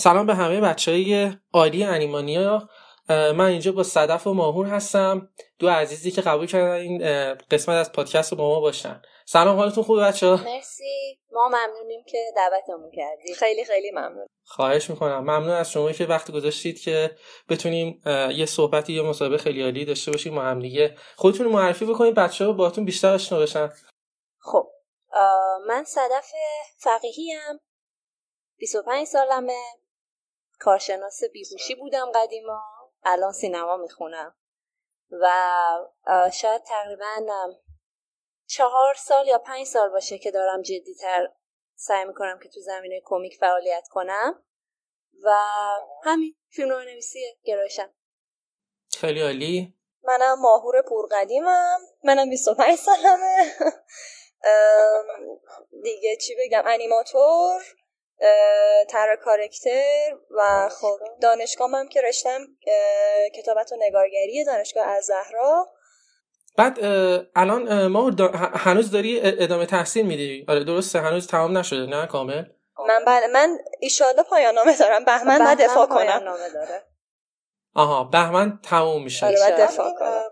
سلام به همه بچه های عالی انیمانیا. من اینجا با صدف و ماهور هستم. دو عزیزی که قبول کردن این قسمت از پادکست با ما باشن. سلام حالتون خوبه بچه ها مرسی. ما ممنونیم که دعوتمون کردید خیلی خیلی ممنون. خواهش می‌کنم. ممنون از شما که وقت گذاشتید که بتونیم یه صحبتی یه مسابقه خیلی عالی داشته باشیم ما هم دیگه. خودتون معرفی بکنید بچه ها باهاتون بیشتر آشنا بشن. خب من صدف فقیهی ام 25 سالمه. کارشناس بیهوشی بودم قدیما. الان سینما می‌خونم. و شاید تقریبا چهار سال یا پنج سال باشه که دارم جدیتر سعی می‌کنم که تو زمینه کمیک فعالیت کنم. و همین فیلم نویسی گرایشم. خیلی عالی. منم ماهور پورقدیمم. منم 25 سالمه. دیگه چی بگم انیماتور. تر کارکتر و خب دانشگاه هم که رشتم کتابت و نگارگری دانشگاه از زهرا. بعد الان ما هنوز داری ادامه تحصیل میدی؟ آره درسته هنوز تمام نشده نه کامل؟ من بله من ایشالله پایان نامه دارم بهمن بعد دفاع کنم. داره. آها بهمن تموم میشه. آره دفاع کنم.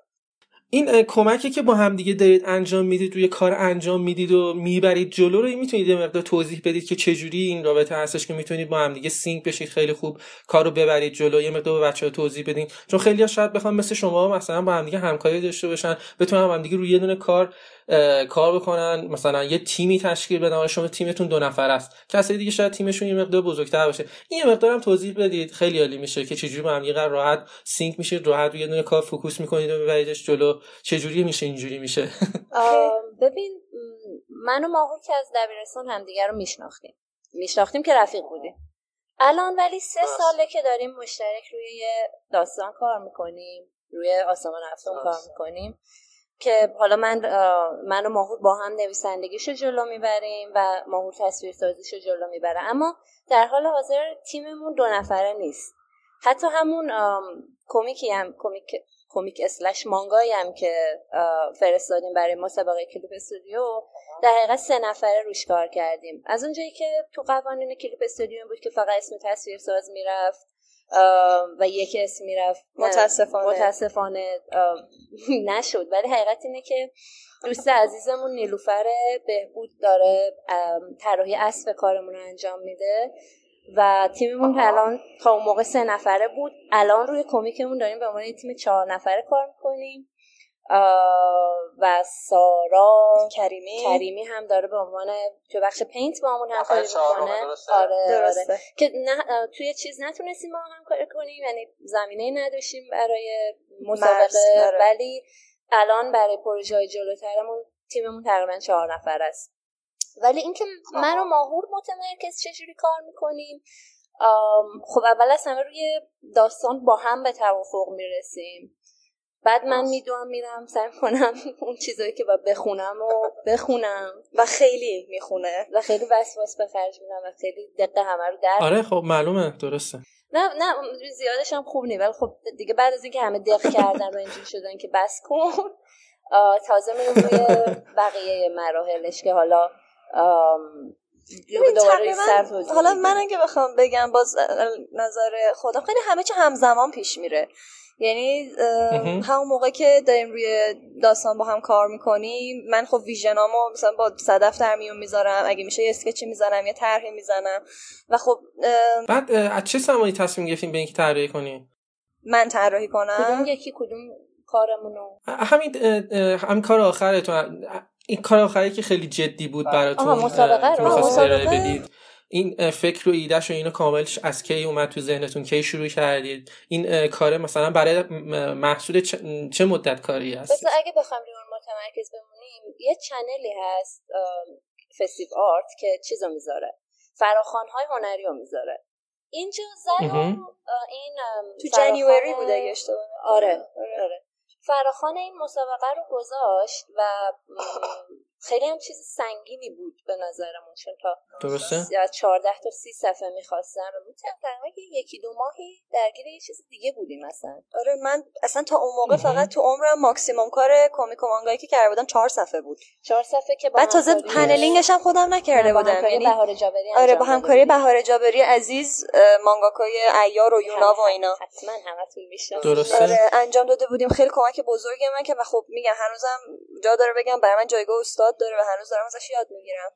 این کمکی که با همدیگه دارید انجام می‌دید روی کار انجام می‌دید و می‌برید جلو رو می‌تونید یه مقدار توضیح بدید که چجوری این رابطه هستش که می‌تونید با همدیگه sync بشید خیلی خوب کار رو ببرید جلو یه مقدار به بچه ها توضیح بدین. چون خیلی ها شاید بخوام مثل شما مثلا با همدیگه همکاری داشته باشن بتونن همدیگه روی یه دونه کار کار بکنن. مثلا یه تیمی تشکیل بدن. شما تیمتون دو نفر است. کسایی دیگه شاید تیمشون یه مقدار بزرگتر باشه. این یه مقدار هم توضیح بدید. خیلی عالی میشه که چجوری با هم یه راحت sync میشید راحت روی دونه کار focus می‌کنید و میبریدش جلو. چجوری میشه؟ اینجوری میشه. ببین من و ماهور که از دبیرستان همدیگه رو میشناختیم. میشناختیم که رفیق بودیم. الان ولی سه ساله که داریم مشترک روی داستان کار می‌کنیم روی آسمان هفتم کار می‌کنیم. که حالا من من و ماهور با هم نویسندگیشو جلو می‌بریم و ماهور تصویر سازیشو جلو می‌بره. اما در حال حاضر تیممون دو نفره نیست. حتی همون کمیکی هم کمیک کمیک اسلش مانگایی هم که فرستادیم برای مسابقه کلیپ استودیو. در حقیقت سه نفره روش کار کردیم. از اونجایی که تو قوانین کلیپ استودیو بود که فقط اسم تصویر ساز می‌رفت. و یک اسم می‌رفت. متاسفانه. متاسفانه نشد. ولی حقیقت اینه که دوست عزیزمون نیلوفر بهبود داره طراحی اسب کارمون رو انجام میده و تیممون الان تا اون موقع سه نفره بود. الان روی کمیکمون داریم به عنوان تیم چهار نفره کار می‌کنیم. و سارا کریمی. کریمی هم داره به عنوان تو بخش پینت با همون همکاری می‌کنه. آره درسته. آره. که نه توی چیز نتونستیم با هم همکاری کنیم یعنی زمینه نداشتیم برای مسابقه. آره. ولی الان برای پروژه های جلوترمون تیممون تقریبا چهار نفر است. ولی اینکه من و ماهور متمرکز چجوری کار می‌کنیم؟ خب اول از همه روی داستان با هم به توافق می‌رسیم. بعد من میدوام میرم سعی کنم اون چیزایی که باید بخونم و بخونم. و خیلی می‌خونه. و خیلی وسواس به خرج میدم و خیلی دقیقه همه رو در آره خب معلومه درسته. نه نه زیادش هم خوب نیست. ولی خب دیگه بعد از اینکه همه دق کردن و اینجوری شدن که بس کن تازه میرم روی بقیه مراحلش که حالا حالا من اگه بخوام بگم باز نظر خودم خیلی همه چه همزمان پیش میره. یعنی همون موقع که داریم روی داستان با هم کار می‌کنیم من خب ویژنامو مثلا با صدف در میون می‌ذارم اگه میشه یه اسکچی می‌زنم یه طرحی می‌زنم و خب بعد از چه زمانی تصمیم گرفتیم به اینکه طراحی کنیم؟ من طراحی کنم؟ کدوم یکی کدوم کارمونو؟ همین همین کار آخرتون. این کار آخری که خیلی جدی بود براتون مسابقه رو. بدید. این فکر و ایدهش و اینو کاملش از کی اومد تو ذهنتون؟ کی شروع کردید؟ این کار مثلا برای محصول چه مدت کاری هست؟ مثلا اگه بخوام روی اون متمرکز بمونیم یه چنلی هست فستیو آرت که چیزو می‌ذاره. فراخوان های هنری رو می‌ذاره. اینجا زن این تو جنیوری بوده اگه آره آره. فراخان این مسابقه رو گذاشت و خیلی هم چیز سنگینی بود به نظرمون چون تا درسته؟ 14 تا 30 صفحه می‌خواستن بود تقریبا یکی دو ماهی درگیر یه چیز دیگه بودیم مثلا آره من اصلا تا اون موقع فقط تو عمرم ماکسیموم کار کمیک و مانگایی که کرده بودم چهار صفحه بود. چهار صفحه که بعد تازه پنلینگش هم خودم نکرده بودم. یعنی بهار جابری آره با همکاری بهار جابری عزیز مانگاکای ایار و یونا و اینا. حتما همتون می‌شناسید. درسته؟ آره انجام داده بودیم. خیلی کمک بزرگی من که و خب میگم هنوزم جا داره بگم برای من جایگاه استاد داره و هنوز دارم ازش یاد می‌گیرم.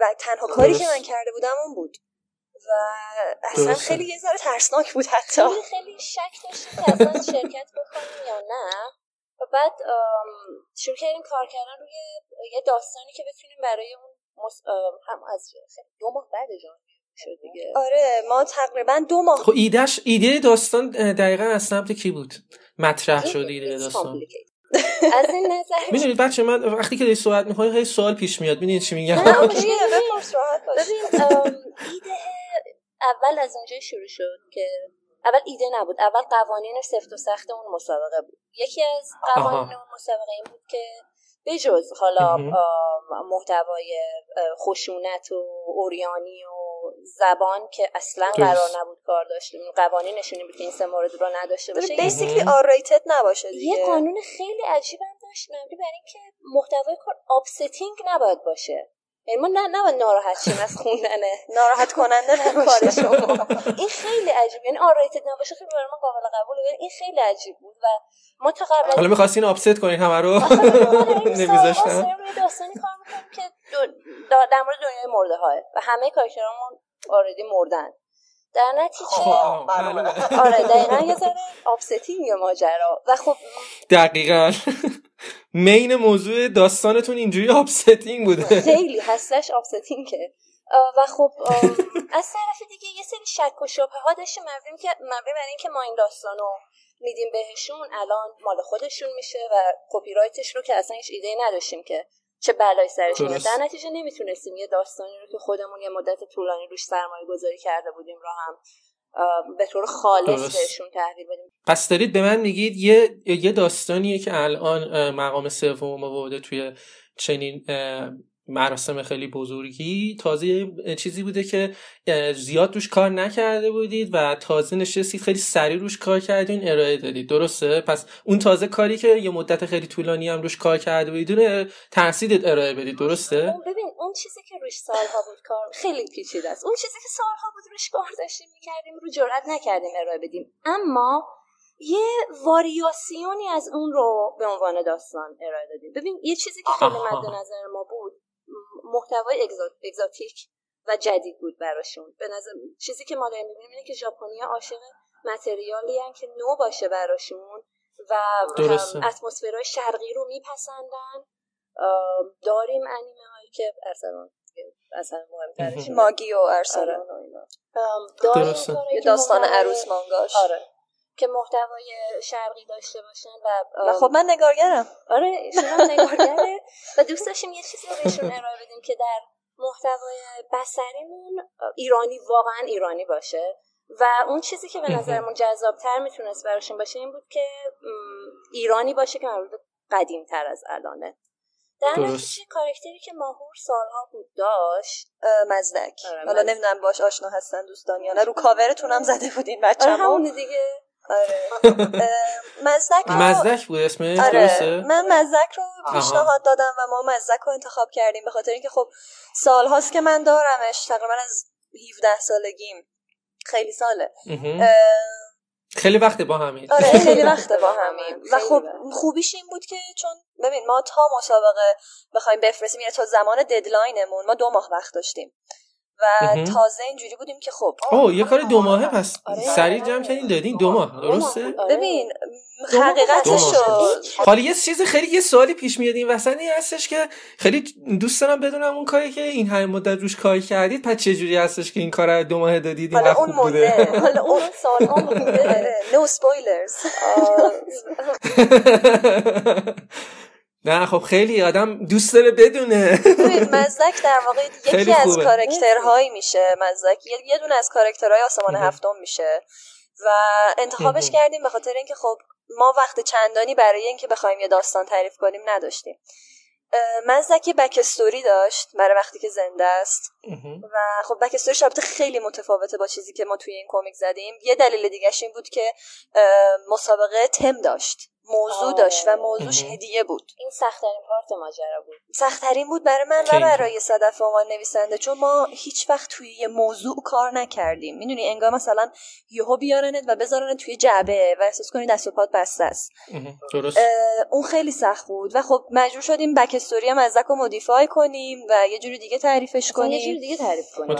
و تنها کاری که من کرده بودم اون بود. و اصلا درسته. خیلی یه ذره ترسناک بود حتی. خیلی خیلی شک داشتیم که اصلا شرکت بکنیم یا نه. و بعد شروع کردیم کار کردن روی یه داستانی که بتونیم برای اون. ام، هم از خیلی دو ماه بعد جان شد دیگه. آره ما تقریبا دو ماه. خب ایدهش ایده داستان دقیقا از سمت کی بود؟ مطرح شد ایده داستان. از این نظر می‌دونید بچه من وقتی که داری صحبت می‌کنی خیلی سوال پیش میاد. می‌دونید چی میگم؟ نه، بپرس راحت باش. ایده اول از اونجا شروع شد که اول ایده نبود. اول قوانین سفت و سخت اون مسابقه بود. یکی از قوانین. اون مسابقه این بود که بجز حالا محتوای خشونت و عریانی و زبان که اصلا. قرار نبود کار داشتیم قوانینشون بود که این سه مورد رو نداشته باشه basically R-rated نباشه یه دیگه. قانون خیلی عجیب هم داشت مبنی بر اینکه محتوای کار upsetting نباید باشه. ما نه نباید ناراحت شیم از خوندن ناراحت کننده کار نباشه. شما. این خیلی عجیب. یعنی R-rated نباشه خیلی برای ما قابل قبوله. ولی این خیلی عجیب بود و ما تا قبل از حالا می‌خواستین upset کنین همه رو؟ نمیذاشتن داستانی کار می‌کنیم که در مورد دنیای مرده های و همه کارکترامون already مردن. در نتیجه خب، معلومه. آره دقیقا یه ذره upsetting ماجرا. و خب دقیقا. main موضوع داستانتون اینجوری upsetting بوده. خیلی هستش upsetting ه و خب از طرف دیگه یه سری شک و شبهه ها داشتیم. مبنی که مبنی بر اینکه ما این داستان رو میدیم بهشون الان مال خودشون میشه و کپی رایتش رو که اصلا هیچ ایده نداشتیم که چه بلایی سرش میاد. در نتیجه نمی‌تونستیم یه داستانی رو که خودمون یه مدت طولانی روش سرمایه گذاری کرده بودیم رو هم به طور خالص. بهشون تحویل بدیم پس دارید به من میگید یه یه داستانیه که الان مقام سوم آورده توی چنین مراسم خیلی بزرگی. تازه چیزی بوده که زیاد روش کار نکرده بودید و تازه نشستید خیلی سریع روش کار کردین ارائه دادید. درسته؟ پس اون تازه کاری که یه مدت خیلی طولانی هم روش کار کرده بودید اون ترسیدید ارائه بدید. درسته؟ اون ببین اون چیزی که روش سالها بود کار خیلی پیچیده است. اون چیزی که سالها بود روش کار داشتیم می‌کردیم رو جرئت نکردیم ارائه بدیم. اما یه واریاسیونی از اون رو به عنوان داستان ارائه دادیم. ببین یه چیزی که خیلی. مد نظر ما بود محتوای اگزا- اگزاتیک و جدید بود براشون. به نظر چیزی که ما داریم می‌بینیم اینه که ژاپنیا عاشق متریالی هن که نو باشه براشون و. هم اتمسفرهای شرقی رو میپسندن. داریم انیمه هایی که ارسلان اصلا مهمترش مهم. ماگی و ارسلان و اینا. داریم داستان عروس مانگاش. آره. که محتوای شرقی داشته باشن و و خب من نگارگرم. آره هم نگارگره. و دوست داشتیم یه چیزی رو بهشون ارائه بدیم که در محتوای بصریمون ایرانی واقعا ایرانی باشه. و اون چیزی که به نظرمون جذابتر می‌تونست براشون باشه این بود که ایرانی باشه که مربوط قدیم تر از الانه. در. نتیجه کارکتری که ماهور سالها بود داشت مزدک. آره، حالا مزدک. نمی‌دونم باش آشنا هستن دوستان یا نه. رو کاورتون هم زده بودین آره بچه‌ها همونه دیگه. آره. مزدک رو مزدک بود اسمش آره. درسته؟ من مزدک رو پیشنهاد دادم و ما مزدک رو انتخاب کردیم به خاطر اینکه خب سال هاست که من دارمش تقریبا از 17 سالگیم. خیلی ساله. خیلی وقت با همین. آره خیلی وقت با همیم و خب. خوبیش این بود که چون ببین ما تا مسابقه بخوایم بفرستیم یعنی تا زمان ددلاینمون ما دو ماه وقت داشتیم. و مهم. تازه اینجوری بودیم که خب اوه یه کار دو ماهه پس. آره. سریع جمع کردین دادین دو ماه درسته؟ آره. ببین دو ماه حقیقتش حالا یه چیز خیلی یه سوالی پیش میاد این وسط این هستش که خیلی دوست دارم بدونم اون کاری که این همه مدت روش کار کردید پس چه جوری هستش که این کار رو دو ماه دادید؟ این حالا خوب اون بوده؟ حالا اون سال ها بوده نو سپویلرز نه خب خیلی آدم دوست داره بدونه. مزدک در واقع یکی از. کارکترهایی میشه. مزدک یه- یه دونه از کارکترهای آسمان. هفتم میشه. و انتخابش. کردیم به خاطر اینکه خب ما وقت چندانی برای اینکه بخوایم یه داستان تعریف کنیم نداشتیم. مزدک backstory داشت برای وقتی که زنده است. و خب backstory البته خیلی متفاوته با چیزی که ما توی این کمیک زدیم. یه دلیل دیگه این بود که مسابقه تم داشت. موضوع داشت و موضوعش هدیه بود. این سختترین part ماجرا بود. سختترین بود برای من و برای صدف عنوان نویسنده چون ما هیچ وقت توی یه موضوع کار نکردیم. می‌دونی انگار مثلا یهو بیارنت و بذارنت توی جعبه و احساس کنی دست و پات بسته است. درست. اون خیلی سخت بود و خب مجبور شدیم backstory هم از رو modify کنیم و یه جوری دیگه تعریفش کنیم یه جوری دیگه تعریف کنیم.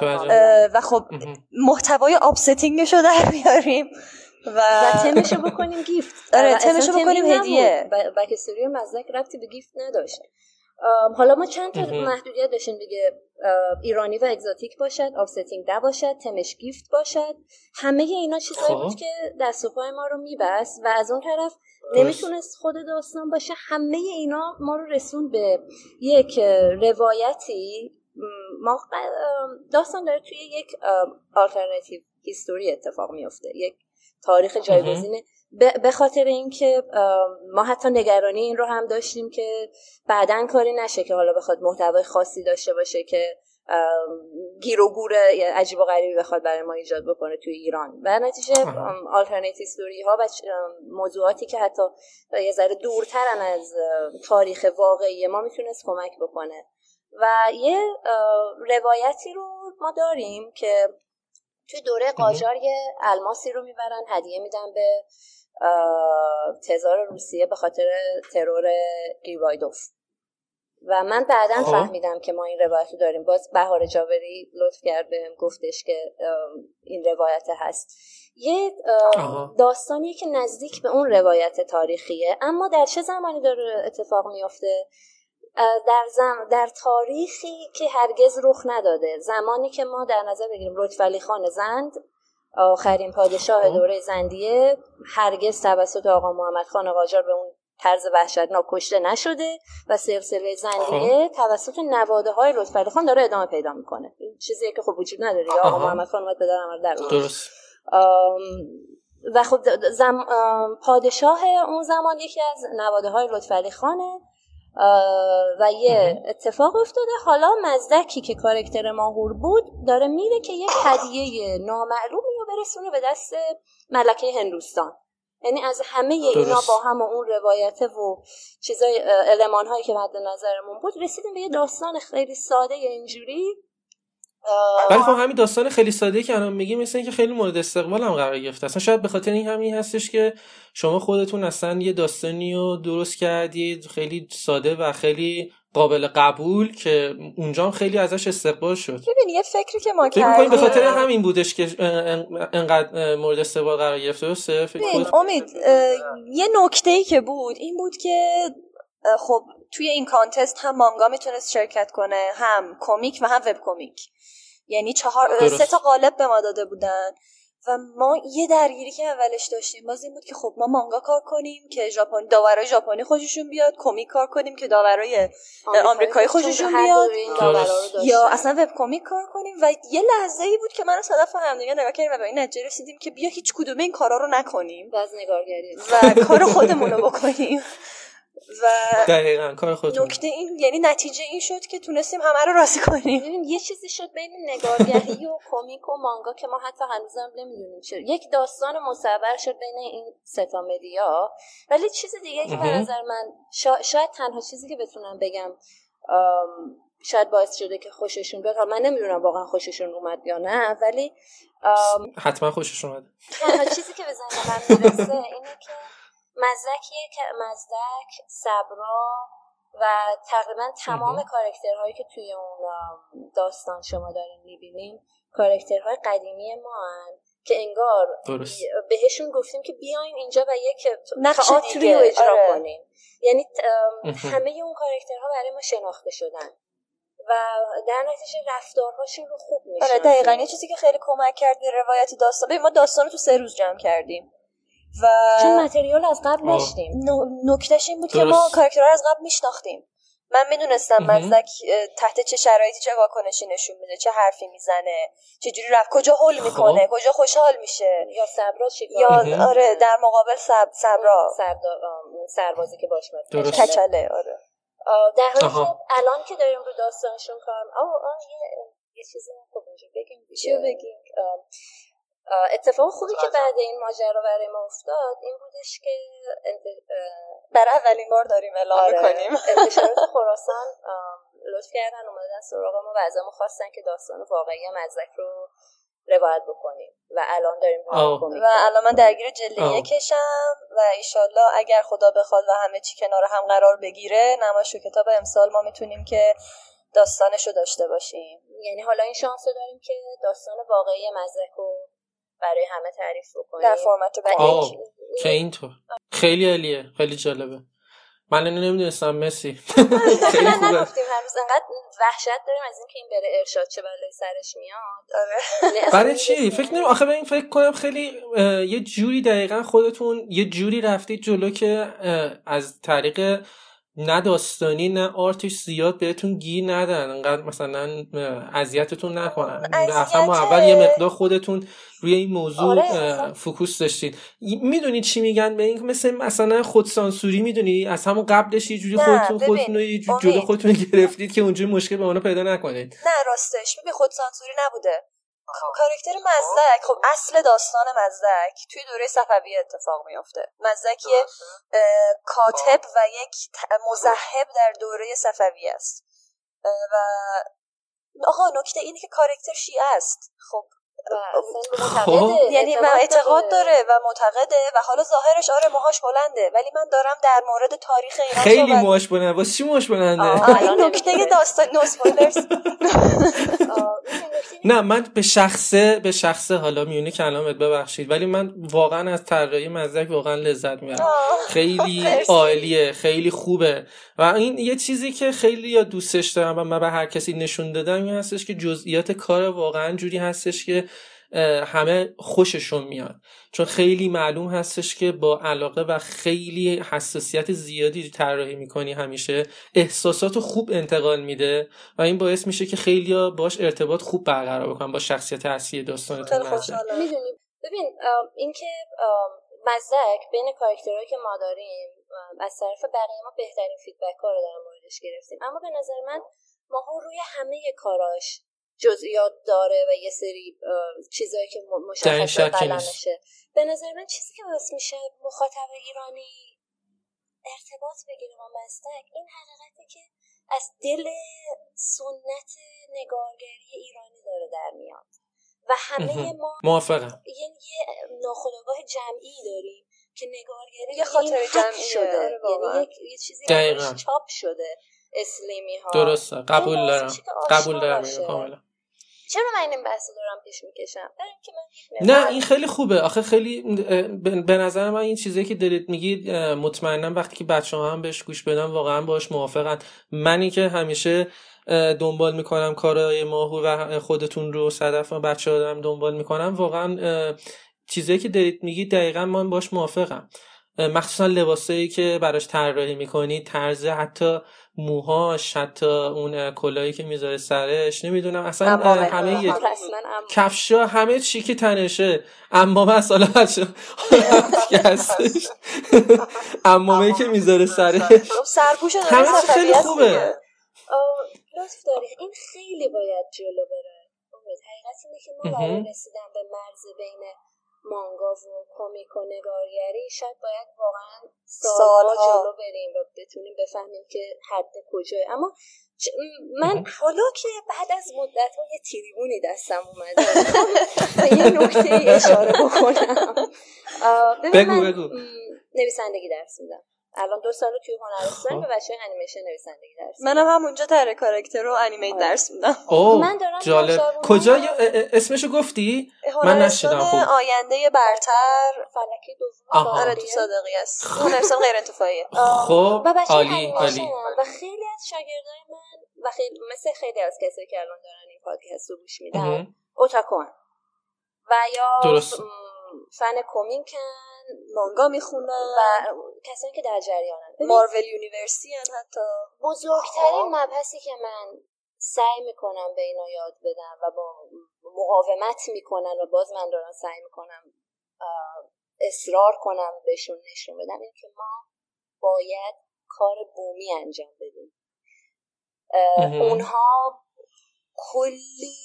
و خب محتوای upsetting ش رو در بیاریم. و, و تمشو بکنیم gift. آره تمشو بکنیم هدیه. backstory مزدک ربطی به gift نداشت. حالا ما چند تا محدودیت داشتیم دیگه. ایرانی و exotic باشد upsetting باشد تمش gift باشد. همه اینا چیزایی بود خب. که دست و پای ما رو میبست و از اون طرف نمی‌تونست خود داستان باشه. همه اینا ما رو رسون به یک روایتی. ما داستان داره توی یک alternative history اتفاق میفته یک تاریخ جایگزینه. به خاطر اینکه ما حتی نگرانی این رو هم داشتیم که بعدا کاری نشه که حالا بخواد محتوای خاصی داشته باشه که گیر و گور عجیب و غریبی بخواد برای ما ایجاد بکنه توی ایران. و نتیجه آلترنیت ستوری ها و موضوعاتی که حتی یه ذره دورترن از تاریخ واقعی ما می‌تونست کمک بکنه. و یه روایتی رو ما داریم که توی دوره قاجار یه الماسی رو می‌برن هدیه میدن به تزار روسیه به خاطر ترور گیوایدوف و من بعدا. فهمیدم که ما این روایت رو داریم. باز بهار جاوری لطف کرد بهم گفتش که این روایت هست. یه داستانی که نزدیک به اون روایت تاریخیه اما در چه زمانی داره اتفاق میافته؟ در, زم در تاریخی که هرگز رخ نداده. زمانی که ما در نظر بگیریم رتفلی خان زند آخرین پادشاه خب. دوره زندیه هرگز توسط آقا محمد خان قاجار به اون طرز وحشتناک کشته نشده و سلسله زندیه خب. توسط نواده های لطفعلی خان داره ادامه پیدا می‌کنه. چیزی که خب وجود نداره. آقا محمد خان اومد در درست. و خب زم... پادشاه اون زمان یکی از نواده های لطفعلی خانه. و یه اتفاق افتاده. حالا مزدکی که کارکتر ماهور بود داره میره که یک هدیه نامعلومی رو برسونه به دست ملکه هندوستان. یعنی از همه اینا با هم و اون روایته و چیزای علمان هایی که مد نظرمون بود رسیدیم به یه داستان خیلی ساده اینجوری. ولی خب همین داستان خیلی ساده که الان میگی مثل اینکه خیلی مورد استقبال هم قرار گرفته. اصلا شاید به خاطر این همین هستش که شما خودتون اصلا یه داستانی رو درست کردید خیلی ساده و خیلی قابل قبول که اونجا هم خیلی ازش استقبال شد. ببین یه فکری که ما کردیم به خاطر همین بودش که انقدر مورد استقبال قرار گرفته. درسته؟ امید یه نکته ای که بود این بود که خب توی این کانتست هم مانگا می‌تونست شرکت کنه هم کمیک و هم وب کمیک. یعنی چهار سه تا قالب به ما داده بودن و ما یه درگیری که اولش داشتیم باز این بود که خب ما مانگا کار کنیم که ژاپن داورای ژاپنی خوششون بیاد کمیک کار کنیم که داورای آمریکایی خوششون بیاد. یا اصلا وب کمیک کار کنیم و یه لحظه ای بود که من صدف هم دیگه نگاه کردیم و به این نتیجه رسیدیم که بیا هیچ کدوم این کارا رو نکنیم و کار خودمون رو بکنیم. و دقیقا کار خودتون. نکته این یعنی نتیجه این شد که تونستیم همه رو راضی کنیم. یه چیزی شد بین نگارگری و کمیک و مانگا که ما حتی هنوزم نمی‌دونیم چرا. یک داستان مصور شد بین این ستا مدیا. ولی چیز دیگه که به نظر من شاید تنها چیزی که بتونم بگم شاید باعث شده که خوششون بیاد من نمی‌دونم واقعا خوششون اومد یا نه ولی حتما خوششون اومد تنها چیزی که به ذهن من می‌رسه اینه که مزدکیه که مزدک صبرا و تقریبا تمام کارکترهایی که توی اون داستان شما دارین می‌بینیم کارکترهای قدیمی ما هن که انگار بهشون گفتیم که بیاین اینجا و یک تئاتری رو اجرا آره. کنیم یعنی همه اون کارکترها برای ما شناخته شدن و در نتیجه رفتارهاشون رو خوب میشه آره دقیقا. یه چیزی که خیلی کمک کرد به روایت داستان. ما داستان رو تو سه روز جمع کردیم. و چون متریال از قبل داشتیم. نکتهش این بود که ما کاراکترها از قبل میشناختیم. من می‌دونستم مزدک تحت چه شرایطی چه واکنشی نشون میده چه حرفی می‌زنه چه جوری رفت کجا هول خب. می‌کنه کجا خوشحال میشه. یا صبرا یا آره در مقابل سب... صبرا. سربازی که باش کچله آره. در حالی که الان که داریم رو داستانشون کار آه آه یه یه چیزی خوب اینجا بگیم چیو بگیم؟ اتفاق خوبی که بعد این ماجرا برای ما افتاد این بودش که برای اولین بار داریم اعلام آره. کنیم انتشارات خراسان لطف کردن اومدن سراغ ما و ازمون خواستن که داستان واقعی مزدک رو روایت بکنیم و الان داریم و الان من درگیر جلد یکشم و ایشالله اگر خدا بخواد و همه چی کنار هم قرار بگیره نمایش کتاب امسال ما می‌تونیم که داستانش رو داشته باشیم. یعنی حالا این شانس رو داریم که داستان واقعی مزدک رو برای همه تعریف بکنیم. در فرمت که اینطور. خیلی عالیه خیلی جالبه. من اینو نمی‌دونستم مرسی خیلی خوبه. نگفتیم هنوز انقدر وحشت داریم از اینکه این بره ارشاد چه بلایی سرش میاد. آره. یعنی برای چی؟ فکر نمی آخه به این فکر کنم خیلی یه جوری دقیقا خودتون یه جوری رفتید جلو که از طریق نه داستانی نه art ش زیاد بهتون گیر ندن. انقدر مثلا اذیتتون نکنن. اصلا ما اول یه مقدار خودتون روی این موضوع آره focus داشتید می‌دونید چی میگن؟ به این مثل مثلا خودسانسوری می‌دونی؟ از همون قبلش یه جوری خودتون خودتون یه جوری جلو خودتون گرفتید که اونجوری مشکل به اونا پیدا نکنید. نه راستش. ببین خودسانسوری نبوده. خب کاراکتر مزدک خب اصل داستان مزدک توی دوره صفوی اتفاق میافته. مزدک یه کاتب و یک مزهب در دوره صفوی است. و آقا نکته اینه که کاراکتر شیعه است. خب خب. یعنی من اعتقاد داره و معتقده و حالا ظاهرش آره موهاش بلنده ولی من دارم در مورد تاریخ ایران خیلی موهاش بلنده. واسه چی موهاش بلنده؟ این نکته داستان نو نه من به شخصه به شخصه حالا میونه کلامت ببخشید ولی من واقعا از طراحی مزدک واقعا لذت می‌برم. خیلی عالیه خیلی خوبه. و این یه چیزی که خیلی یا دوستش دارم و من به هر کسی نشون دادم این هستش که جزئیات کار واقعا جوری هستش که همه خوششون میاد. چون خیلی معلوم هستش که با علاقه و خیلی حساسیت زیادی طراحی می‌کنی همیشه احساسات خوب انتقال میده و این باعث میشه که خیلی باش ارتباط خوب برقرار بکنن با شخصیت اصلی داستانتون می‌دونیم ببین اینکه مزدک بین کاراکترهایی که ما داریم از طرف بقیه ما بهترین فیدبک ها رو در موردش گرفتیم. اما به نظر من ماها روی همه کاراش جزئیات داره و یه سری چیزایی که مشخص قلمشه به نظر من چیزی که باعث میشه مخاطب ایرانی ارتباط بگیره با مستک این حقیقته که از دل سنت نگارگری ایرانی داره در میاد. و همه ما موافقم. یعنی یه ناخودآگاه جمعی داریم که نگارگری یه خاطر جمعی شده. آره یعنی یه چیزی چاپ شده اسلیمی ها درسته. قبول دارم. قبول دارم کاملا. چرا من این بحث دارم پیش می‌کشم؟ نه این خیلی خوبه. آخه خیلی به نظر من این چیزی که دارید میگید مطمئنا وقتی که بچه هم بهش گوش بدن واقعا باش موافقن. منی که همیشه دنبال می‌کنم کارهای ماهور و خودتون رو صدف و بچه ها دارم دنبال می‌کنم واقعا چیزی که دارید میگید دقیقا من باش موافقم. مخصوصا لباسایی که براش طراحی می‌کنی طرز حتی موهاش حتی اون کلاهی که می‌ذاره سرش نمی‌دونم اصلا همه یه کفشا همه چی که تنشه. اما مثلا امامه که می‌ذاره سرش. خب، سرپوش همه چی خیلی خوبه. این خیلی باید جلو بره. حقیقت اینه که ما برای رسیدن به مرز بین مانگا و کمیک و نگارگری شاید باید واقعا سالها جلو بریم و بتونیم بفهمیم که حد کجاه اما من حالا که بعد از مدت ها یه تریبونی دستم اومده به یه نکته اشاره بکنم. بگو بگو. نویسندگی درس میدم. الان دو سال توی هنرستان به بچه انیمیشن نویسندگی درس منم همونجا تر کاراکتر رو انیمیت آره. درس میدم. من دارم جالب. کجا؟ اسمشو گفتی؟ من نشیدم خوب آینده برتر فلکی دوم آره تو صادقی است هنرستان غیر انتفاعیه. خب عالی عالی. و خیلی از شاگردای من و خیلی مثل خیلی از کسایی که الان دارن این پادکست رو گوش میدن اوتاکوان و یا درست. فن کومیکن مانگا می‌خونن. و کسانی که در جریانن. مارول یونیورسی هن حتی. بزرگترین مبحثی که من سعی می‌کنم به اینا یاد بدم و با مقاومت می‌کنن و باز من دارم سعی می‌کنم اصرار کنم بهشون نشون بدم این که ما باید کار بومی انجام بدیم. اونها کلی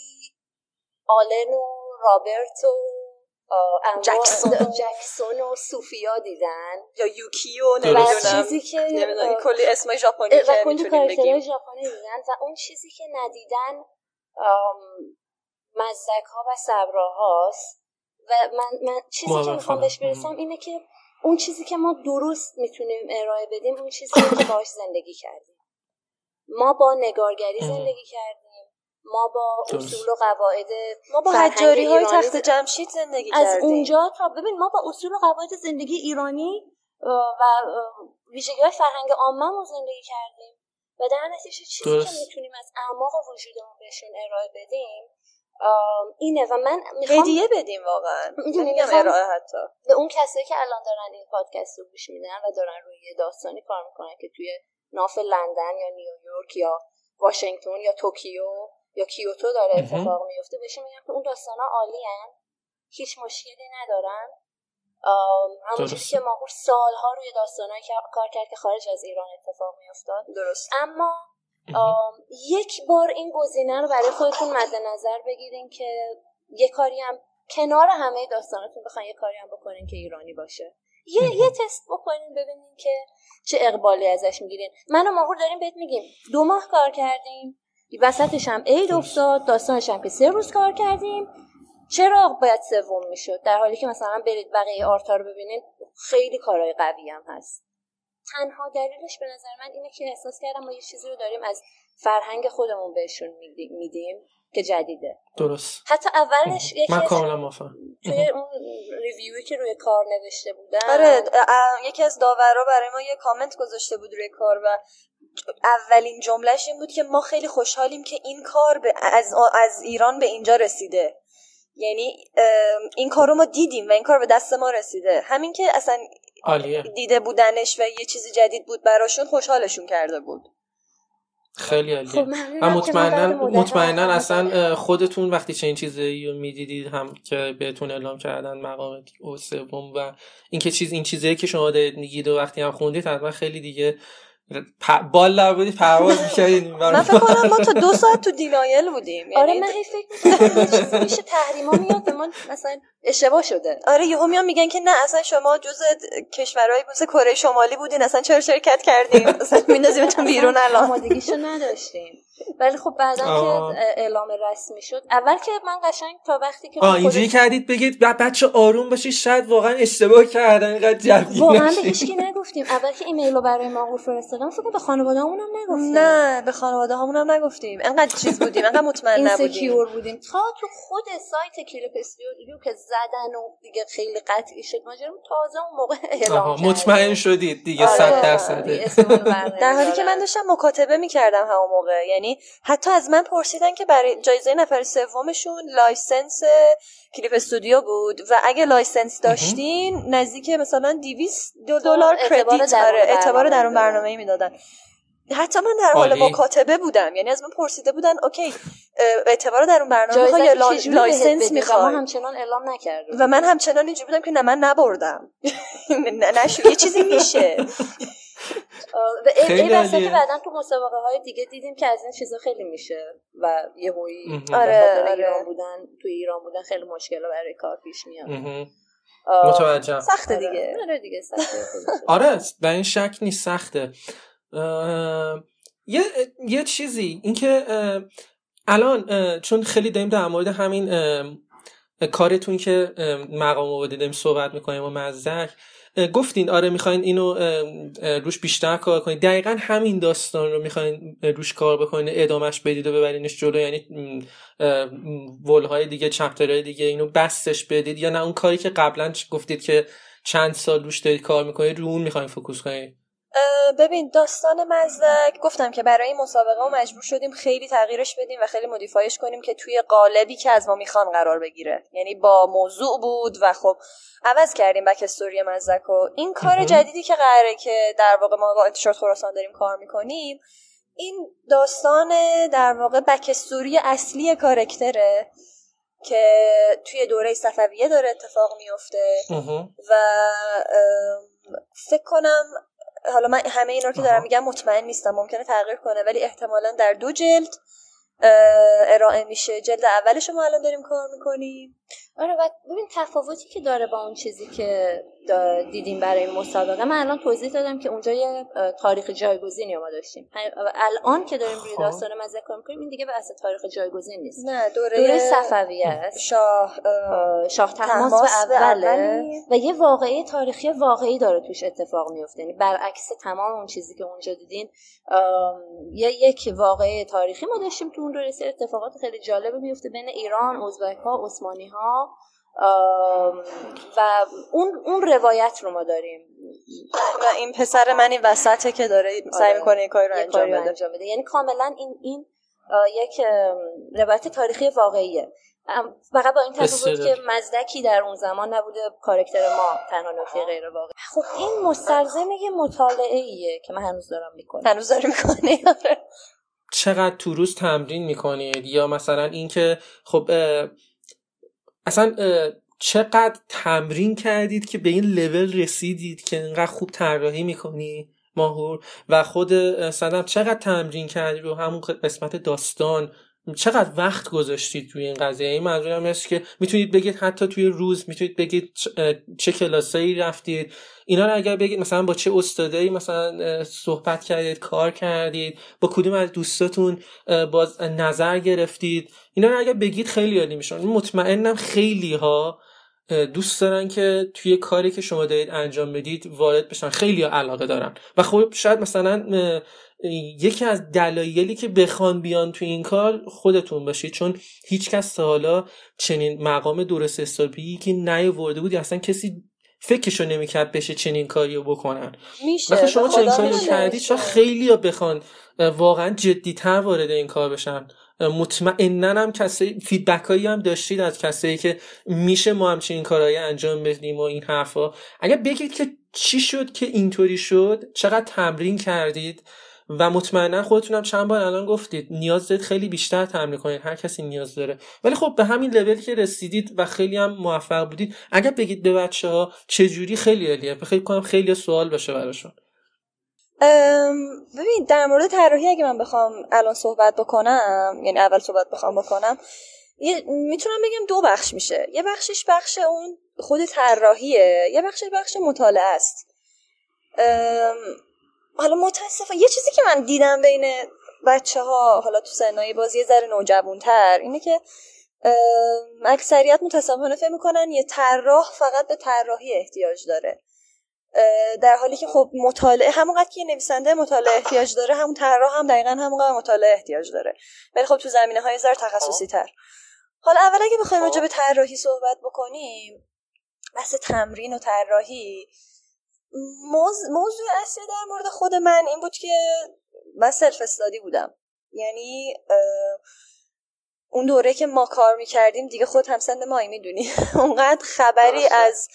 آلن و رابرت و جکسون. جکسون و سوفیا دیدن. یا یوکیو و چیزی که کلی اسمای ژاپنی که می‌تونیم بگیم. ژاپنی دیدن و اون چیزی که ندیدن مزدک ها و صبراهاست. و من, من چیزی که می‌خوام بهش برسم اینه که اون چیزی که ما درست می‌تونیم ارائه بدیم اون چیزی که باش زندگی کردیم. ما با نگارگری زندگی کردیم. ما با اصول و قواعد ما با حجاری های تخت جمشید زندگی از کردیم. از اونجا تا ببین ما با اصول و قواعد زندگی ایرانی و ویژگی های فرهنگ عامه زندگی کردیم. و در نتیجه چیزی که می‌تونیم از اعماق وجودمون بهشون ارائه بدیم اینه و من می‌خوام هدیه بدیم واقعا. می‌دونی ارائه حتی. به اون کسایی که الان دارن این پادکست رو گوش میدن و دارن روی داستانی کار می‌کنن که توی ناف لندن یا نیویورک یا واشنگتن یا توکیو یا کیوتو داره اتفاق میفته بهشون میگم که اون داستانا عالی هیچ مشکلی ندارن. همونجوری که ماهور سالها روی داستانهایی کار کرد که خارج از ایران اتفاق میافتاد. درست. اما یک بار این گزینه رو برای خودتون مد نظر بگیرین که یه کاری هم کنار همه داستاناتون بخواین یه کاری هم بکنین که ایرانی باشه. یه یه تست بکنین ببینین که چه اقبالی ازش می‌گیرین. من و ماهور داریم بهت میگیم دو ماه کار کردیم. وسطش هم عید افتاد داستانش هم که سه روز کار کردیم. چرا باید سوم می‌شد. در حالی که مثلا برید بقیه آرتا رو ببینین خیلی کارهای قوی هم هست. تنها دلیلش به نظر من اینه که احساس کردم ما یه چیزی رو داریم از فرهنگ خودمون بهشون میدیم که جدیده. درست. حتی اولش یکی من کاملا موافقم. توی اون ریویوی که روی کار نوشته بودن. آره یکی از داورا برای ما یه کامنت گذاشته بود روی کار و اولین جملهش این بود که ما خیلی خوشحالیم که این کار به از, از ایران به اینجا رسیده. یعنی این کار رو ما دیدیم و این کار به دست ما رسیده. همین که اصلا عالیه. دیده بودنش و یه چیز جدید بود براشون خوشحالشون کرده بود. خیلی عالیه. خب و مطمئنا مطمئنا اصلا خودتون وقتی چنین چیزی رو می‌دیدید هم که بهتون اعلام کردن مقام او سوم و این که چیز این چیزی که شما دارید میگید و وقتی هم خوندید حتما خیلی دیگه بال نبودی پرواز می‌کردیم من فکر کنم ما تا دو ساعت تو دینایل بودیم. آره یعنی من هی فکر می‌کنم میشه تحریما میاد به من مثلا اشتباه شده. آره یهو میان میگن که نه اصلا شما جز کشورهای مثل کره شمالی بودین اصلا چرا شرکت کردیم اصلا میندازیمتون بیرون الان. آمادگیشو نداشتیم. ولی خب بعدا که اعلام رسمی شد اول که من قشنگ تا وقتی که آه اینجوری کردید بگید بچه آروم باشید شاید واقعا اشتباه کردن اینقدر جدی واقعا به هیچکی نگفتیم. اول که ایمیل رو برای ما فرستادم فکر به خانواده همون هم نگفتیم. نه به خانواده همون هم نگفتیم. انقدر چیز بودیم انقدر مطمئن نبودیم. بودیم. تا تو خود سایت Clip Studio که زدن و دیگه خیلی قطعی شد. ماجرا تازه اون موقع اعلام مطمئن شدید دیگه 100 آره. درصد در حالی که من داشتم مکاتبه می‌کردم همون موقع. یعنی حتی از من پرسیدن که برای جایزه نفر سومشون license Clip Studio بود و اگه license داشتین نزدیک مثلا 200 دلار credit. آره اعتبار در اون برنامه می‌دادن. حتی من در حال مکاتبه بودم. یعنی از من پرسیده بودن okay اعتبار در اون برنامه یا license می‌خوام همچنان اعلام نکردم و من همچنان اینجوری بودم که نه من نبردم. نه یه چیزی میشه. خیلی ای که بعدا تو مسابقه های دیگه دیدیم که از این چیزا خیلی میشه و یه هوی آره, آره. ایران بودن تو ایران بودن خیلی مشکل برای کار پیش میاد. متوجه سخته دیگه. آره دیگه سخته. آره در این شک نیست سخته. یه یه چیزی اینکه الان چون خیلی داریم در مورد همین کارتون که مقام آورده داریم صحبت می‌کنیم و مزدک گفتین آره می‌خواین اینو روش بیشتر کار کنید دقیقا همین داستان رو می‌خواین روش کار بکنید ادامش بدید و ببرینش جلو یعنی ولهای دیگه چپترهای دیگه اینو بستش بدید یا نه اون کاری که قبلا گفتید که چند سال روش دارید کار می‌کنید رو اون می‌خواین فکوس کنید ببین داستان مزدک گفتم که برای این مسابقه ما مجبور شدیم خیلی تغییرش بدیم و خیلی مدیفایش کنیم که توی قالبی که از ما می‌خوان قرار بگیره. یعنی با موضوع بود و خب عوض کردیم بک استوری مزدک و این کار جدیدی که قراره که در واقع ما با انتشارات خراسان داریم کار می‌کنیم این داستان در واقع بک استوری اصلی کارکتره که توی دوره صفویه داره اتفاق میفته و فکر کنم حالا من همه اینا رو که دارم میگم مطمئن نیستم ممکنه تغییر کنه ولی احتمالا در دو جلد ارائه میشه. جلد اولش ما الان داریم کار می‌کنیم. آره و ببین تفاوتی که داره با اون چیزی که دیدیم برای مسابقه. من الان توضیح دادم که اونجا یه تاریخ جایگزینی ما داشتیم. الان که داریم روی خب. داستان مزه کار می‌کنیم این دیگه بحث تاریخ جایگزین نیست. نه دوره, دوره صفویه است. شاه شاه تحماس اوله و یه واقعی تاریخی واقعی داره توش اتفاق میفته یعنی برعکس تمام اون چیزی که اونجا دیدین یه یک واقعی تاریخی ما داشتیم تو اون دوره. اتفاقات خیلی جالب میفته بین ایران ازبک ها عثمانی ها و اون اون روایت رو ما داریم. و این پسر من این وسطه که داره سعی آره. می‌کنه این کاری رو انجام بده. انجام بده. یعنی کاملا این این یک روایت تاریخی واقعیه. فقط با این تفاوت که مزدکی در اون زمان نبوده کارکتر ما تنها نکته غیر واقعی. خب این مستلزم یه مطالعه ایه که من هنوز دارم می‌کنم. هنوز دارم می‌کنه چقدر تو روز تمرین می‌کنید؟ یا مثلا اینکه خب اصلا چقدر تمرین کردید که به این لول رسیدید که اینقدر خوب طراحی می‌کنی ماهور؟ و خود صدم چقدر تمرین کردید رو همون قسمت داستان چقدر وقت گذاشتید توی این قضیه؟ این منظورم است که می‌تونید بگید حتی توی روز می‌تونید بگید چه کلاسایی رفتید. اینا رو اگر بگید مثلا با چه استادایی مثلا صحبت کردید کار کردید با کدوم از دوستاتون باز نظر گرفتید. اینا رو اگر بگید خیلی عالی میشن مطمئنم خیلی ها دوست دارن که توی کاری که شما دارید انجام بدید وارد بشن. خیلی علاقه دارن. و خب شاید مثلا یکی از دلایلی که بخوان بیان تو این کار خودتون باشید چون هیچکس تا حالا چنین مقام درست حسابی که نیاورده بودی اصلا کسی فکرشو نمی‌کرد بشه چنین کاری رو بکنن. میشه. وقتی شما چنین کاری کردید چون خیلی ها بخوان واقعا جدیتر وارد این کار بشن. مطمئنا هم کسی فیدبک هایی هم داشتید از کسایی که میشه ما همچین کارهایی انجام بدیم و این حرفا. اگر بگید که چی شد که اینطوری شد چقدر تمرین کردید و مطمئنا خودتون هم چند بار الان گفتید نیاز دارید خیلی بیشتر تمرین کنید هر کسی نیاز داره. ولی خب به همین لولی که رسیدید و خیلی هم موفق بودید اگر بگید به بچه ها چجوری خیلی عالیه؟ فکر کنم خیلی سوال باشه براشون. ببین در مورد طراحی اگه من بخوام الان صحبت بکنم یعنی اول صحبت بخوام بکنم می‌تونم بگم دو بخش میشه. یه بخشش بخش اون خود طراحیه یه بخشش بخش مطالعه است. حالا متاسفم. یه چیزی که من دیدم بین بچه ها حالا تو سنهای بازی یه ذره نوجوانتر اینه که اکثریت متاسفانه فکر می‌کنن یه طراح فقط به طراحی احتیاج داره. در حالی که خب مطالعه همونقدر که نویسنده مطالعه احتیاج داره همون طراح هم دقیقا همونقدر مطالعه احتیاج داره. ولی خب تو زمینه های زر تخصصی تر حالا اول اگه بخوایم راجع به طراحی صحبت بکنیم بحث تمرین و طراحی موضوع اصلی در مورد خود من این بود که من سلف استادی بودم. یعنی اون دوره که ما کار می‌کردیم دیگه خود همسند مایی می‌دونی. اونقدر خبری از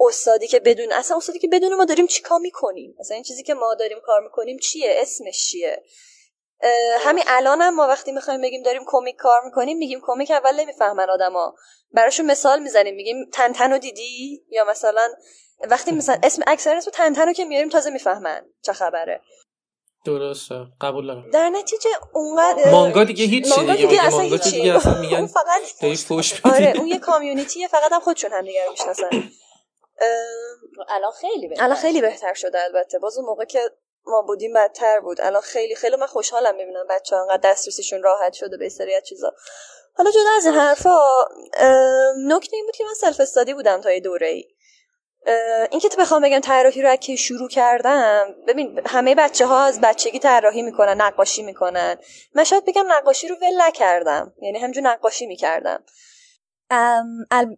استادی که بدون اصلا استادی که بدون ما داریم چیکار می‌کنیم؟ مثلا این چیزی که ما داریم کار می‌کنیم چیه؟ اسمش چیه؟ همین الان هم ما وقتی می‌خوایم بگیم داریم کمیک کار می‌کنیم میگیم کمیک اول نمی‌فهمن آدما. براشون مثال می‌زنیم میگیم تنتنو دیدی؟ یا مثلا وقتی مثلا اسم اکثر اسم تنتنو که میاریم تازه می‌فهمن چه خبره. درسته. قبول دارم. در نتیجه اونقدر مانگا دیگه هیچ دیگه, دیگه اصلا مانگا دیگه اصلا میگن فقط فوش آره اون یه کامیونیتیه فقط هم خودشون هم دیگه می‌شناسن. الان خیلی بهتر الان خیلی بهتر شده البته. باز اون موقع که ما بودیم بدتر بود. الان خیلی خیلی من خوشحالم می‌بینم بچه ها انقدر دسترسیشون راحت شده به سری چیزا. حالا جدا از این حرفا نکته این بود که من سلف استادی بودم تا یه دوره ای اینکه تو بخوام بگم طراحی رو که شروع کردم ببین همه بچه ها از بچگی طراحی می‌کنن نقاشی می‌کنن. من شاید بگم نقاشی رو ول نکردم یعنی همجور نقاشی می‌کردم.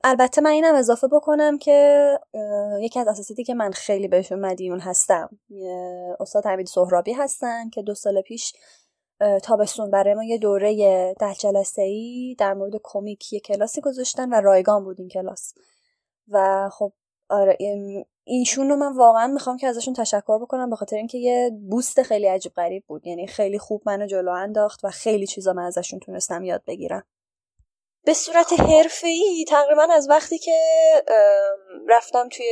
البته من اینم اضافه بکنم که یکی از اساساتی که من خیلی بهشون مدیون هستم استاد حمید سهرابی هستن که دو سال پیش تابستون برای ما یه دوره ده جلسه ای در مورد کمیک یه کلاسی گذاشتن و رایگان بود این کلاس. و خب آره اینشون رو من واقعا می‌خوام که ازشون تشکر بکنم به خاطر اینکه یه بوست خیلی عجیب غریب بود. یعنی خیلی خوب منو جلو انداخت و خیلی چیزا من ازشون تونستم یاد بگیرم. به صورت ای تقریبا از وقتی که رفتم توی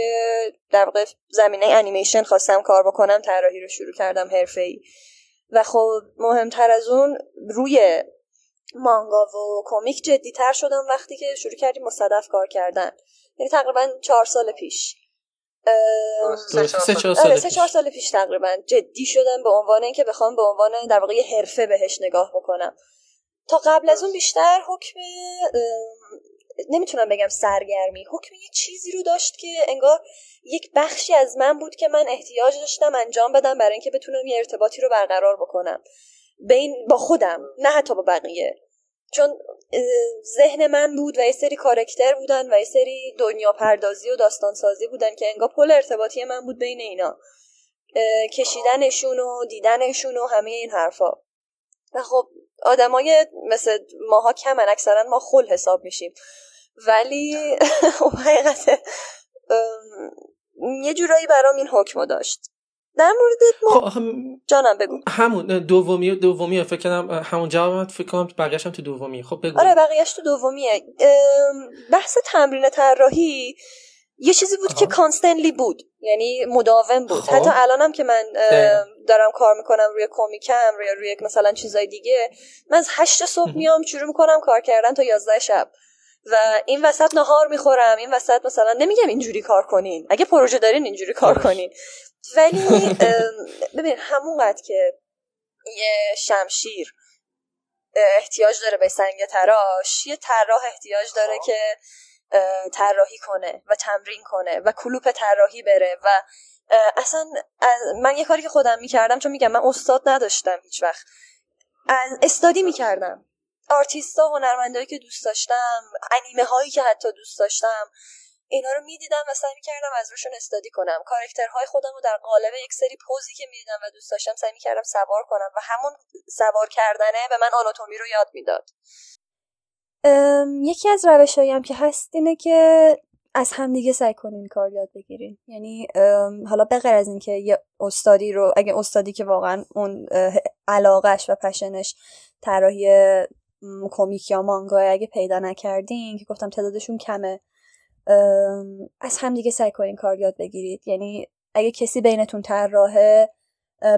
در واقع زمینه انیمیشن خواستم کار بکنم طراحی رو شروع کردم ای و خب مهمتر از اون روی مانگا و کمیک جدیتر شدم وقتی که شروع کردیم مصدف کار کردن. یعنی تقریبا چهار سال پیش. سه چهار سال, آره، سال پیش تقریبا. جدی شدم به عنوان اینکه بخوام به عنوان در واقع حرفه بهش نگاه بکنم. تا قبل از اون بیشتر حکم نمی‌تونم بگم سرگرمی. حکم یه چیزی رو داشت که انگار یک بخشی از من بود که من احتیاج داشتم انجام بدم برای اینکه بتونم یه ارتباطی رو برقرار بکنم. بین با خودم نه حتی با بقیه. چون ذهن من بود و یه سری کارکتر بودن و یه سری دنیا پردازی و داستان سازی بودن که انگار پل ارتباطی من بود بین اینا. کشیدنشون و دیدنشون و همه این حرفا. و خب آدمای مثل ماها کمن اکثرا ما خل حساب میشیم. ولی حقیقت یه جورایی برام این حکم داشت. در مورد خب جانم بگو. همون دومی دومی فکر کنم همون جواب فکر کنم بقیه‌ش هم تو دومی. خب بگو. آره بقیه‌اش تو دومیه. بحث تمرین طراحی یه چیزی بود که کانستنتلی بود یعنی مداوم بود. خب. حتی الانم که من دارم کار می‌کنم روی کمیکم روی روی مثلا چیزای دیگه من از هشت صبح میام شروع می‌کنم کار کردن تا یازده شب. و این وسط نهار می‌خورم این وسط مثلا نمیگم اینجوری کار کنین. اگه پروژه دارین اینجوری کار کنین. ولی ببین همونقدر که یه شمشیر احتیاج داره به سنگ تراش یه طراح احتیاج داره خب. که طراحی کنه و تمرین کنه و کلوپ طراحی بره و اصلا من یه کاری که خودم می‌کردم چون میگم من استاد نداشتم هیچ وقت. استادی می‌کردم. آرتیستا هنرمندایی که دوست داشتم انیمه هایی که حتی دوست داشتم. اینا رو می‌دیدم و سعی می‌کردم از روشون استادی کنم. کارکترهای خودم رو در قالب یک سری پوزی که می‌دیدم و دوست داشتم سعی می‌کردم سوار کنم و همون سوار کردنه به من آناتومی رو یاد می‌داد. یکی از روش هم که هست اینه که از همدیگه سعی کنین کار یاد بگیرین. یعنی حالا بغیر از اینکه یه استادی رو اگه استادی که واقعا اون علاقش و پشنش طراحی کمیک یا مانگا اگه پیدا نکردین که گفتم تعدادشون کمه. از همدیگه سعی کنین کار یاد بگیرید. یعنی اگه کسی بینتون طراحه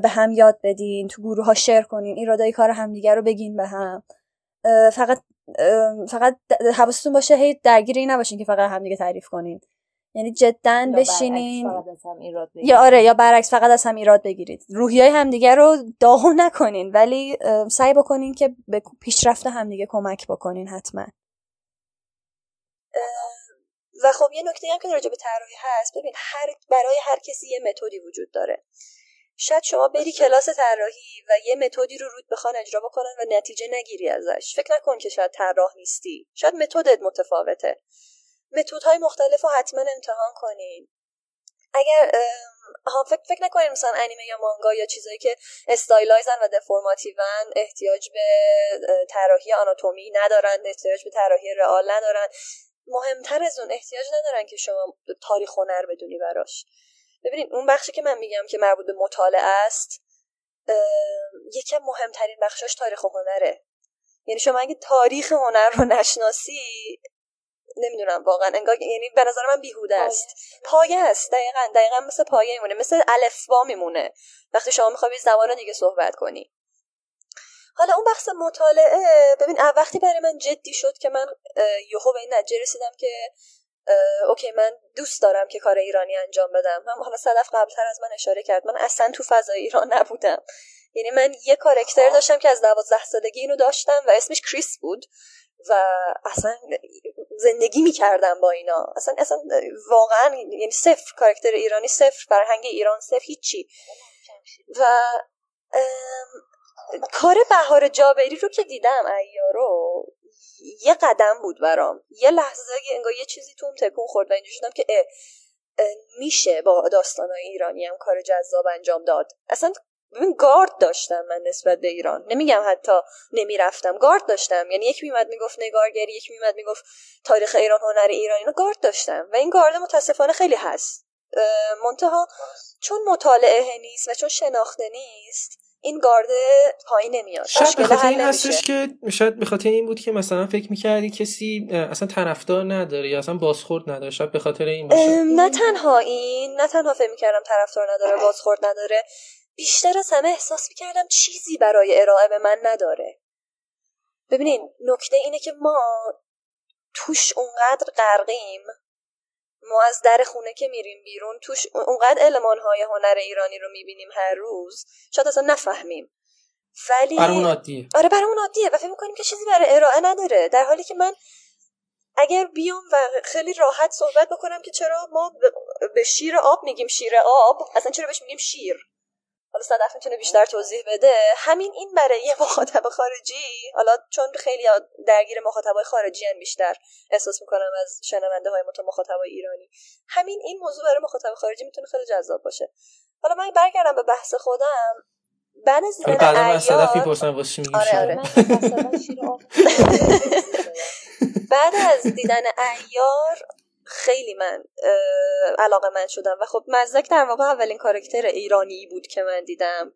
به هم یاد بدین تو گروه ها شیر کنین ایرادای کار همدیگه رو بگین به هم. فقط فقط حواستون باشه هی درگیری نباشین که فقط همدیگه تعریف کنین. یعنی جدا بشینین. یا آره یا برعکس فقط از هم ایراد بگیرید. روحی های همدیگه رو داغو نکنین ولی سعی بکنین که به پیشرفت همدیگه کمک بکنین حتما. و خب یه نکته هم که راجع به طراحی هست ببین هر برای هر کسی یه متدی وجود داره. شاید شما بری کلاس طراحی و یه متدی رو رود بخوان اجرا بکنن و نتیجه نگیری ازش. فکر نکن که شاید طراح نیستی. شاید متدت متفاوته. متدهای مختلف رو حتما امتحان کنین. اگر ها فکر فکر نکنین مثلا انیمه یا مانگا یا چیزایی که stylize ن و deformation احتیاج به طراحی آناتومی ندارن احتیاج به طراحی real ندارن. مهمتر از اون احتیاج ندارن که شما تاریخ هنر بدونی براش. ببینید اون بخشی که من میگم که مربوط به مطالعه است یکی مهمترین بخشش تاریخ هنره. یعنی شما اگه تاریخ هنر رو نشناسی نمی‌دونم واقعا انگار یعنی به نظر من بیهوده است. پایه است دقیقا دقیقا مثل پایه میمونه مثل الفبا میمونه. وقتی شما می‌خوای زبان دیگه صحبت کنی. حالا اون بحث مطالعه ببین وقتی برای من جدی شد که من یهو به این نتیجه رسیدم که اوکی من دوست دارم که کار ایرانی انجام بدم. هم حالا صدف قبلتر از من اشاره کرد من اصلا تو فضای ایران نبودم. یعنی من یه کارکتر داشتم که از دوازده سالگی اینو داشتم و اسمش کریس بود و اصلا زندگی می‌کردم با اینا. اصلا اصلا واقعا یعنی صفر کارکتر ایرانی صفر فرهنگ ایران صفر هیچی. و کار بهار جابری رو که دیدم ایارو یه قدم بود برام. یه لحظه انگار یه چیزی توم تکون خورد و اینجوری شدم که میشه با داستانهای ایرانی هم کار جذاب انجام داد. اصلا ببین گارد داشتم من نسبت به ایران. نمیگم حتی نمی‌رفتم گارد داشتم. یعنی یک میمد می‌گفت نگارگری یک میمد می‌گفت تاریخ ایران هنر ایران اینا گارد داشتم. و این گارد متاسفانه خیلی هست. منتها چون مطالعه نیست و چون شناخته نیست این گارده پایین نمیاد. شاید به خاطر این هستش که شاید به خاطر این بود که مثلا فکر می‌کردی کسی اصلا طرفدار نداره یا اصلا بازخورد نداره. شاید به خاطر این باشه. نه تنها این نه تنها فکر می‌کردم طرفدار نداره بازخورد نداره. بیشتر از همه احساس می‌کردم چیزی برای ارائه به من نداره. ببینین نکته اینه که ما توش اونقدر غرقیم ما از در خونه که میریم بیرون توش اونقدر علمان های هنر ایرانی رو می‌بینیم هر روز شاید اصلا نفهمیم. ولی برامون عادیه. آره برامون عادیه و فکر می‌کنیم که چیزی برای ارائه نداره. در حالی که من اگر بیام و خیلی راحت صحبت بکنم که چرا ما به شیر آب میگیم شیر آب اصلا چرا بهش میگیم شیر؟ حالا صدف می‌تونه بیشتر توضیح بده. همین این برای یه مخاطب خارجی. حالا چون خیلی درگیر مخاطبای خارجی هم بیشتر احساس می‌کنم از شنونده های متو مخاطبای ایرانی. همین این موضوع برای مخاطب خارجی می‌تونه خیلی جذاب باشه. حالا من برگردم به بحث خودم. بعد از دیدن آره آره. بعد از دیدن ایار خیلی من علاقه من شدم. و خب مزدک در واقع اولین کارکتر ایرانی بود که من دیدم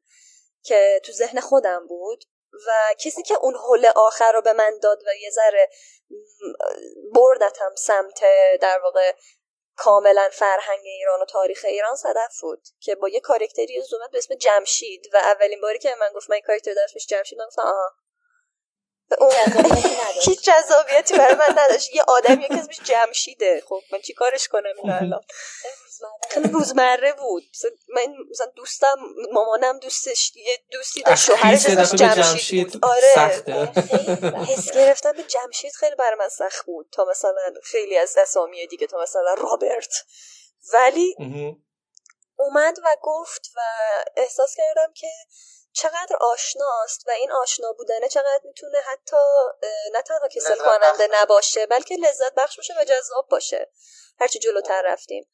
که تو ذهن خودم بود و کسی که اون حل آخر رو به من داد و یه ذره بردتم سمت در واقع کاملا فرهنگ ایران و تاریخ ایران صدف بود که با یه کارکتری زومت به اسم جمشید و اولین باری که من گفت من کارکتر دارم جمشید من گفتم آها. اون هیچ جذابیتی برای من نداشت. یه آدم یکی اسمش جمشیده. خب من چی کارش کنم این الان؟ خیلی روزمره بود. من مثلا دوستم مامانم دوستش یه دوستی داشت. شوهرش اسمش جمشید بود. آره. حس گرفتم به جمشید خیلی برای من سخت بود. تا مثلا خیلی از اسامی دیگه تا مثلا رابرت. ولی اومد و گفت و احساس کردم که چقدر آشناست و این آشنا بودنه چقدر می‌تونه حتی نه تنها کسل کننده نباشه بلکه لذت بخش باشه و جذاب باشه. هرچی جلوتر رفتیم.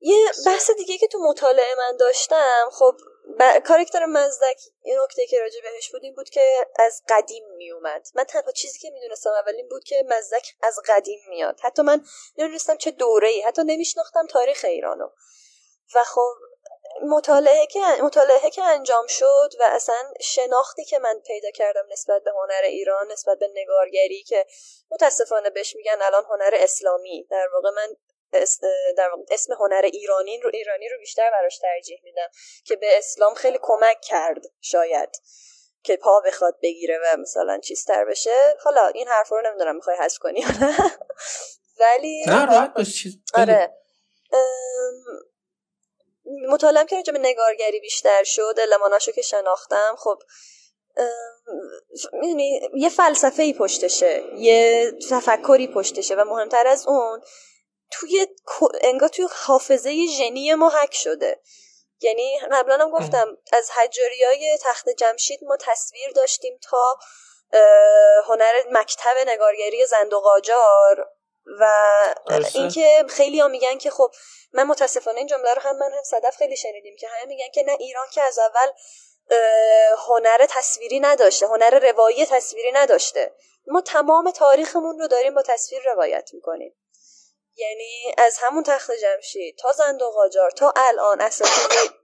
یه بحث دیگه که تو مطالعه من داشتم خب ب... کارکتر مزدک این نکته که راجع بهش بود این بود که از قدیم میومد من تنها چیزی که می‌دونستم اول این بود که مزدک از قدیم میاد. حتی من نمی‌دونستم چه دوره ای حتی نمیشناختم تاریخ ایرانو. و خب مطالعه که مطالعه که انجام شد و اصلا شناختی که من پیدا کردم نسبت به هنر ایران نسبت به نگارگری که متاسفانه بهش میگن الان هنر اسلامی. در واقع من در واقع اسم هنر ایرانی رو ایرانی رو بیشتر براش ترجیح میدم که به اسلام خیلی کمک کرد شاید که پا بخواد بگیره و مثلا چیزتر بشه. حالا این حرف رو نمی‌دونم می‌خوای حذف کنی ولی نه آره. مطالعه که راجع به نگارگری بیشتر شد الماناشو که شناختم. خب می‌دونی یه فلسفه ای پشتشه یه تفکری پشتشه و مهمتر از اون توی انگار توی حافظه ژنی ما حک شده. یعنی قبلا هم گفتم از حجاری های تخت جمشید ما تصویر داشتیم تا هنر مکتب نگارگری زند و قاجار و اینکه خیلی ها میگن که خب من متاسفانه این جمله رو هم من هم صدف خیلی شنیدیم که همه میگن که نه ایران که از اول هنر تصویری نداشته هنر روایی تصویری نداشته. ما تمام تاریخمون رو داریم با تصویر روایت می‌کنیم. یعنی از همون تخت جمشید تا زند و قاجار تا الان اساتید